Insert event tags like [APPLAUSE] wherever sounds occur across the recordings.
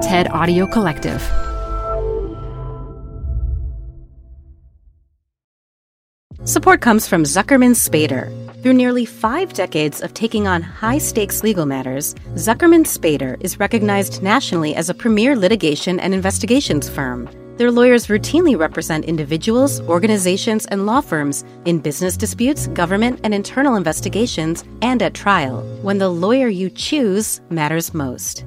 TED Audio Collective. Support comes from Zuckerman Spader. Through nearly five decades of taking on high stakes legal matters, Zuckerman Spader is recognized nationally as a premier litigation and investigations firm. Their lawyers routinely represent individuals, organizations, and law firms in business disputes, government and internal investigations, and at trial when the lawyer you choose matters most.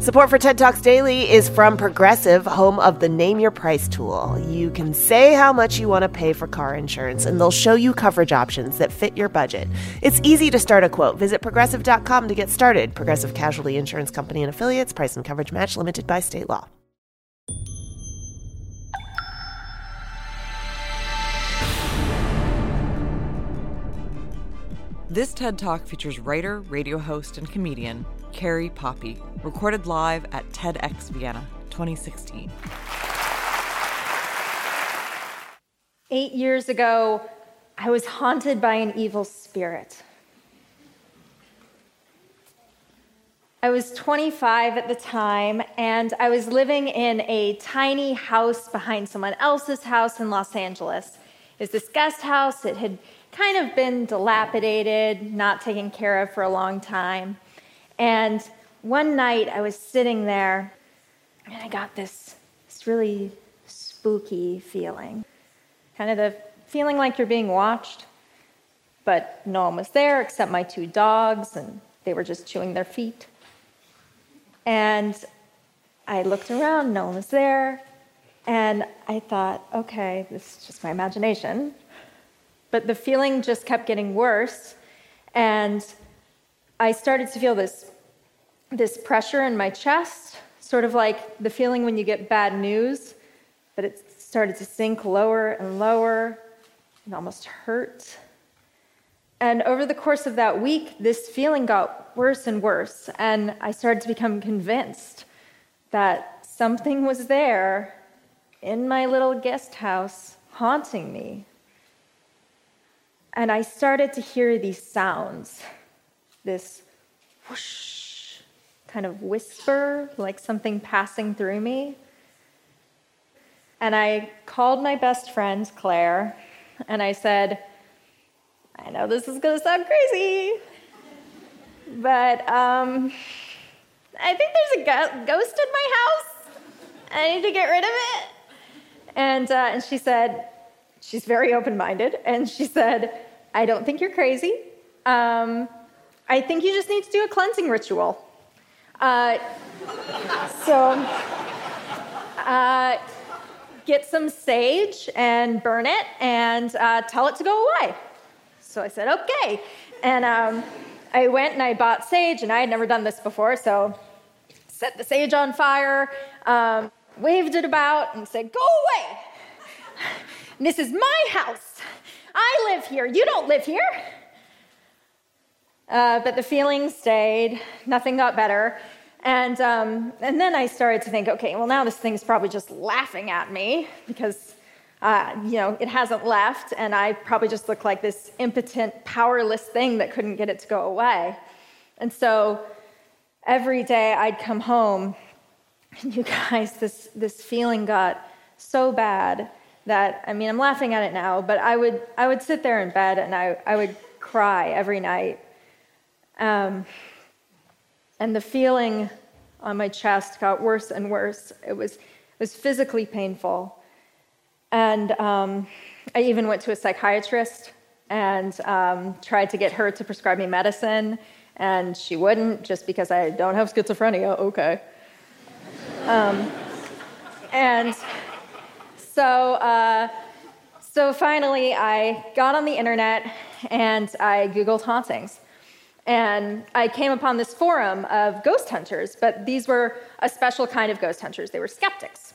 Support for TED Talks Daily is from Progressive, home of the Name Your Price tool. You can say how much you want to pay for car insurance, and they'll show you coverage options that fit your budget. It's easy to start a quote. Visit progressive.com to get started. Progressive Casualty Insurance Company and affiliates, price and coverage match limited by state law. This TED Talk features writer, radio host, and comedian Carrie Poppy, recorded live at TEDx Vienna 2016. Eight years ago, I was haunted by an evil spirit. I was 25 at the time, and I was living in a tiny house behind someone else's house in Los Angeles. It was this guest house. It had kind of been dilapidated, not taken care of for a long time. And one night I was sitting there and I got this, this really spooky feeling. Kind of the feeling like you're being watched, but no one was there except my two dogs, and they were just chewing their feet. And I looked around, no one was there, and I thought, okay, this is just my imagination. But the feeling just kept getting worse. And I started to feel this, this pressure in my chest, sort of like the feeling when you get bad news, but it started to sink lower and lower and almost hurt. And over the course of that week, this feeling got worse and worse. And I started to become convinced that something was there in my little guest house haunting me and I started to hear these sounds this whoosh kind of whisper, like something passing through me. And I called my best friend, Claire, and I said, I know this is going to sound crazy, but um, I think there's a ghost in my house. I need to get rid of it. And, uh, and she said, she's very open minded, and she said, I don't think you're crazy. Um, I think you just need to do a cleansing ritual. Uh, so, uh, get some sage and burn it and uh, tell it to go away. So I said, okay. And um, I went and I bought sage, and I had never done this before, so set the sage on fire, um, waved it about, and said, go away. [LAUGHS] this is my house. I live here. You don't live here. Uh, but the feeling stayed. Nothing got better. And, um, and then I started to think, okay, well, now this thing's probably just laughing at me because, uh, you know, it hasn't left, and I probably just look like this impotent, powerless thing that couldn't get it to go away. And so every day I'd come home, and you guys, this, this feeling got so bad that I mean I'm laughing at it now, but I would I would sit there in bed and I, I would cry every night. Um, and the feeling on my chest got worse and worse. It was it was physically painful. And um, I even went to a psychiatrist and um, tried to get her to prescribe me medicine, and she wouldn't just because I don't have schizophrenia. Okay. Um, and so, uh, so finally, I got on the internet and I Googled hauntings. And I came upon this forum of ghost hunters, but these were a special kind of ghost hunters. They were skeptics.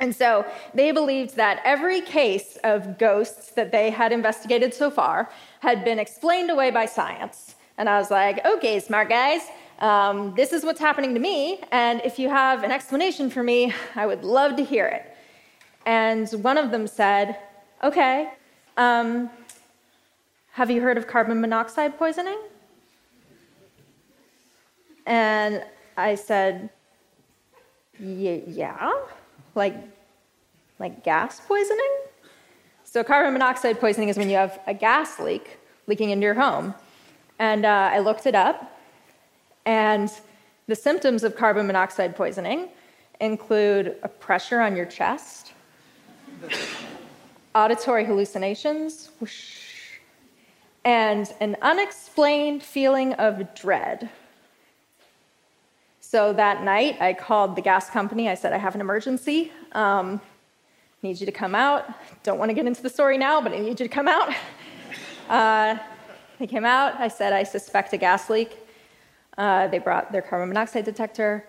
And so they believed that every case of ghosts that they had investigated so far had been explained away by science. And I was like, okay, smart guys, um, this is what's happening to me. And if you have an explanation for me, I would love to hear it. And one of them said, okay, um, have you heard of carbon monoxide poisoning? And I said, yeah like, like gas poisoning. So, carbon monoxide poisoning is when you have a gas leak leaking into your home. And uh, I looked it up, and the symptoms of carbon monoxide poisoning include a pressure on your chest, [LAUGHS] auditory hallucinations, whoosh, and an unexplained feeling of dread. So that night, I called the gas company. I said, I have an emergency. Um, need you to come out. Don't want to get into the story now, but I need you to come out. Uh, they came out. I said, I suspect a gas leak. Uh, they brought their carbon monoxide detector.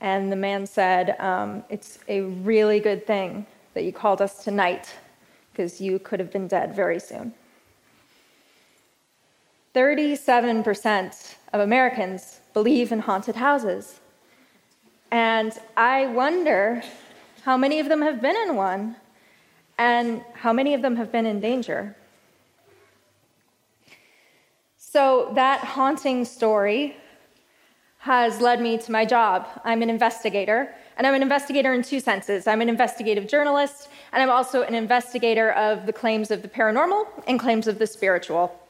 And the man said, um, It's a really good thing that you called us tonight because you could have been dead very soon. 37% of Americans believe in haunted houses. And I wonder how many of them have been in one and how many of them have been in danger. So, that haunting story has led me to my job. I'm an investigator, and I'm an investigator in two senses. I'm an investigative journalist, and I'm also an investigator of the claims of the paranormal and claims of the spiritual.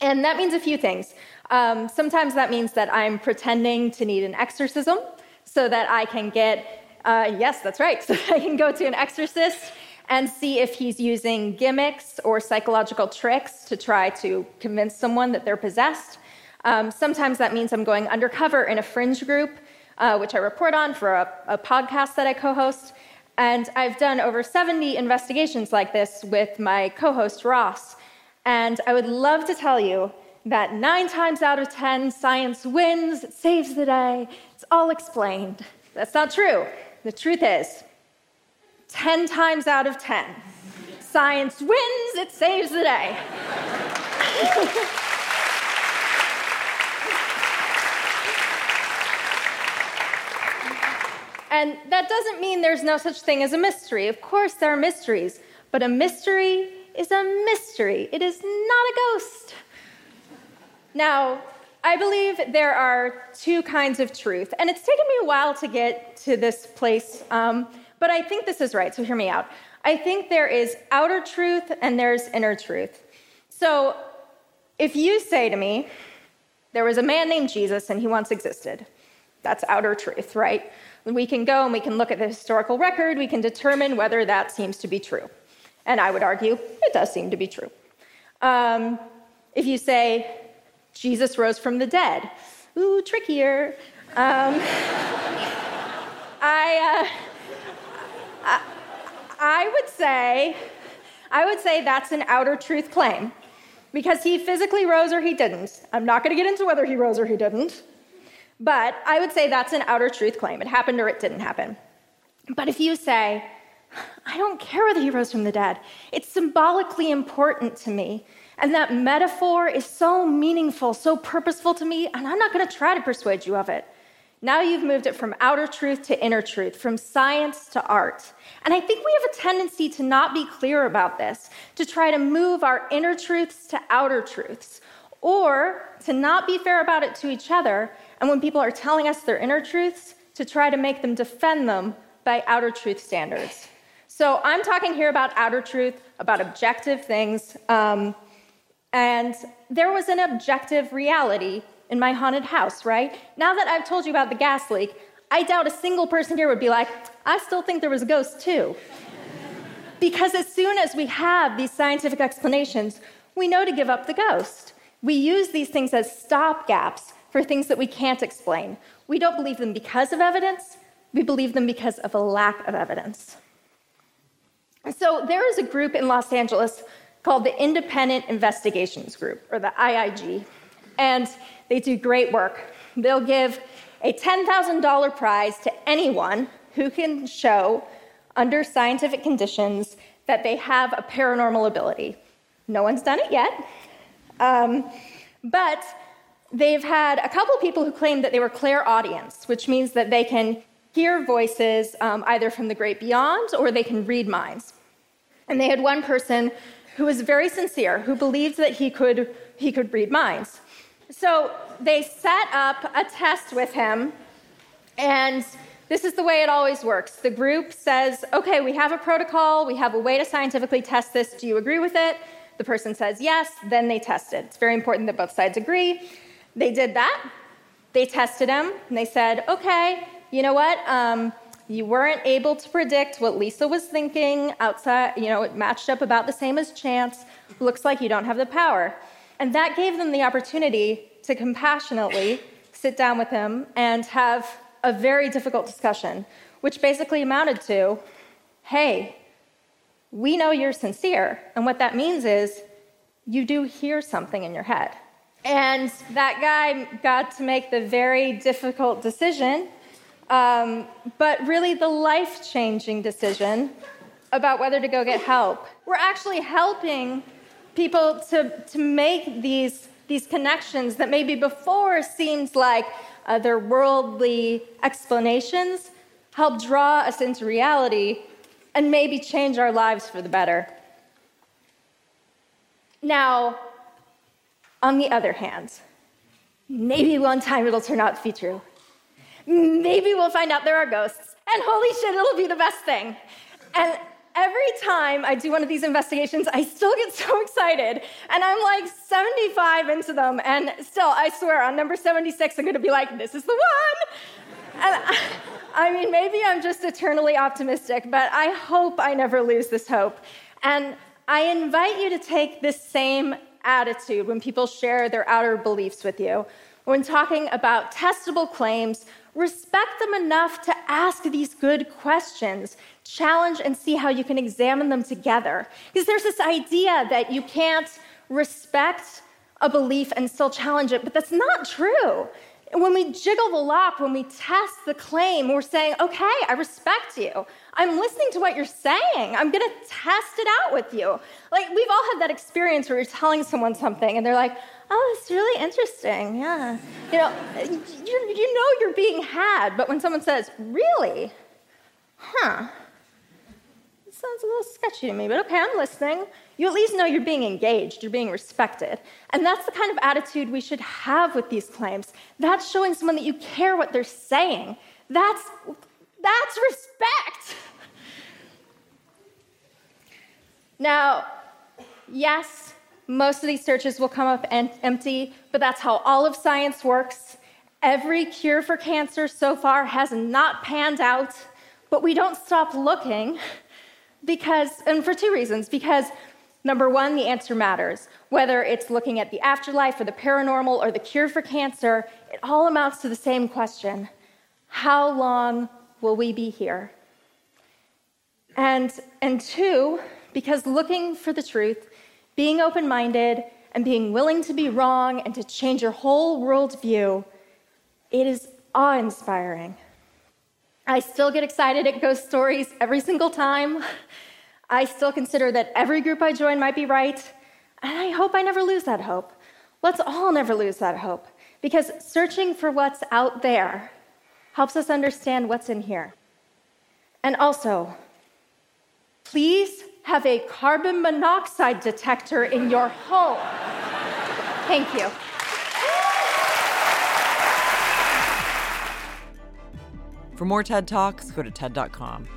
And that means a few things. Um, sometimes that means that I'm pretending to need an exorcism so that I can get, uh, yes, that's right, [LAUGHS] so I can go to an exorcist and see if he's using gimmicks or psychological tricks to try to convince someone that they're possessed. Um, sometimes that means I'm going undercover in a fringe group, uh, which I report on for a, a podcast that I co host. And I've done over 70 investigations like this with my co host, Ross. And I would love to tell you that nine times out of 10, science wins, it saves the day, it's all explained. That's not true. The truth is, 10 times out of 10, science wins, it saves the day. [LAUGHS] and that doesn't mean there's no such thing as a mystery. Of course, there are mysteries, but a mystery is a mystery, it is not a ghost. Now, I believe there are two kinds of truth, and it's taken me a while to get to this place, um, but I think this is right, so hear me out. I think there is outer truth and there's inner truth. So if you say to me, there was a man named Jesus and he once existed, that's outer truth, right? We can go and we can look at the historical record, we can determine whether that seems to be true. And I would argue it does seem to be true. Um, if you say, Jesus rose from the dead. Ooh, trickier. Um, I, uh, I, I would say, I would say that's an outer truth claim because he physically rose or he didn't. I'm not going to get into whether he rose or he didn't, but I would say that's an outer truth claim. It happened or it didn't happen. But if you say, I don't care whether he rose from the dead, it's symbolically important to me and that metaphor is so meaningful, so purposeful to me, and I'm not going to try to persuade you of it. Now you've moved it from outer truth to inner truth, from science to art. And I think we have a tendency to not be clear about this, to try to move our inner truths to outer truths, or to not be fair about it to each other. And when people are telling us their inner truths, to try to make them defend them by outer truth standards. So I'm talking here about outer truth, about objective things. Um, and there was an objective reality in my haunted house, right? Now that I've told you about the gas leak, I doubt a single person here would be like, I still think there was a ghost too. because as soon as we have these scientific explanations, we know to give up the ghost. We use these things as stopgaps for things that we can't explain. We don't believe them because of evidence, we believe them because of a lack of evidence. So there is a group in Los Angeles called the Independent Investigations Group, or the IIG. And they do great work. They'll give a $10,000 prize to anyone who can show, under scientific conditions, that they have a paranormal ability. No one's done it yet. Um, but they've had a couple people who claim that they were clairaudience, which means that they can hear voices um, either from the great beyond or they can read minds. And they had one person who was very sincere, who believed that he could, he could read minds. So they set up a test with him, and this is the way it always works. The group says, okay, we have a protocol, we have a way to scientifically test this. Do you agree with it? The person says yes, then they test it. It's very important that both sides agree. They did that. They tested him, and they said, okay, you know what? Um, you weren't able to predict what Lisa was thinking outside, you know, it matched up about the same as chance. Looks like you don't have the power. And that gave them the opportunity to compassionately sit down with him and have a very difficult discussion, which basically amounted to hey, we know you're sincere. And what that means is you do hear something in your head. And that guy got to make the very difficult decision, um, but really the life changing decision about whether to go get help. We're actually helping people to, to make these, these connections that maybe before seemed like otherworldly explanations, help draw us into reality and maybe change our lives for the better. Now, on the other hand, maybe one time it'll turn out to be true. Maybe we'll find out there are ghosts, and holy shit, it'll be the best thing. And every time I do one of these investigations, I still get so excited. And I'm like 75 into them. And still, I swear, on number 76, I'm going to be like, this is the one. And I, I mean, maybe I'm just eternally optimistic, but I hope I never lose this hope. And I invite you to take this same attitude when people share their outer beliefs with you. When talking about testable claims, respect them enough to ask these good questions, challenge and see how you can examine them together. Because there's this idea that you can't respect a belief and still challenge it, but that's not true. When we jiggle the lock, when we test the claim, we're saying, okay, I respect you. I'm listening to what you're saying. I'm gonna test it out with you. Like, we've all had that experience where you're telling someone something and they're like, oh, it's really interesting, yeah. You know, you, you know you're being had, but when someone says, really? Huh, It sounds a little sketchy to me, but okay, I'm listening. You at least know you're being engaged, you're being respected. And that's the kind of attitude we should have with these claims. That's showing someone that you care what they're saying. That's, that's respect. [LAUGHS] Now, yes, most of these searches will come up empty, but that's how all of science works. Every cure for cancer so far has not panned out, but we don't stop looking because, and for two reasons. Because number one, the answer matters. Whether it's looking at the afterlife or the paranormal or the cure for cancer, it all amounts to the same question How long will we be here? And, and two, because looking for the truth, being open minded, and being willing to be wrong and to change your whole worldview, it is awe inspiring. I still get excited at ghost stories every single time. I still consider that every group I join might be right, and I hope I never lose that hope. Let's all never lose that hope, because searching for what's out there helps us understand what's in here. And also, please have a carbon monoxide detector in your home. Thank you. For more TED Talks, go to TED.com.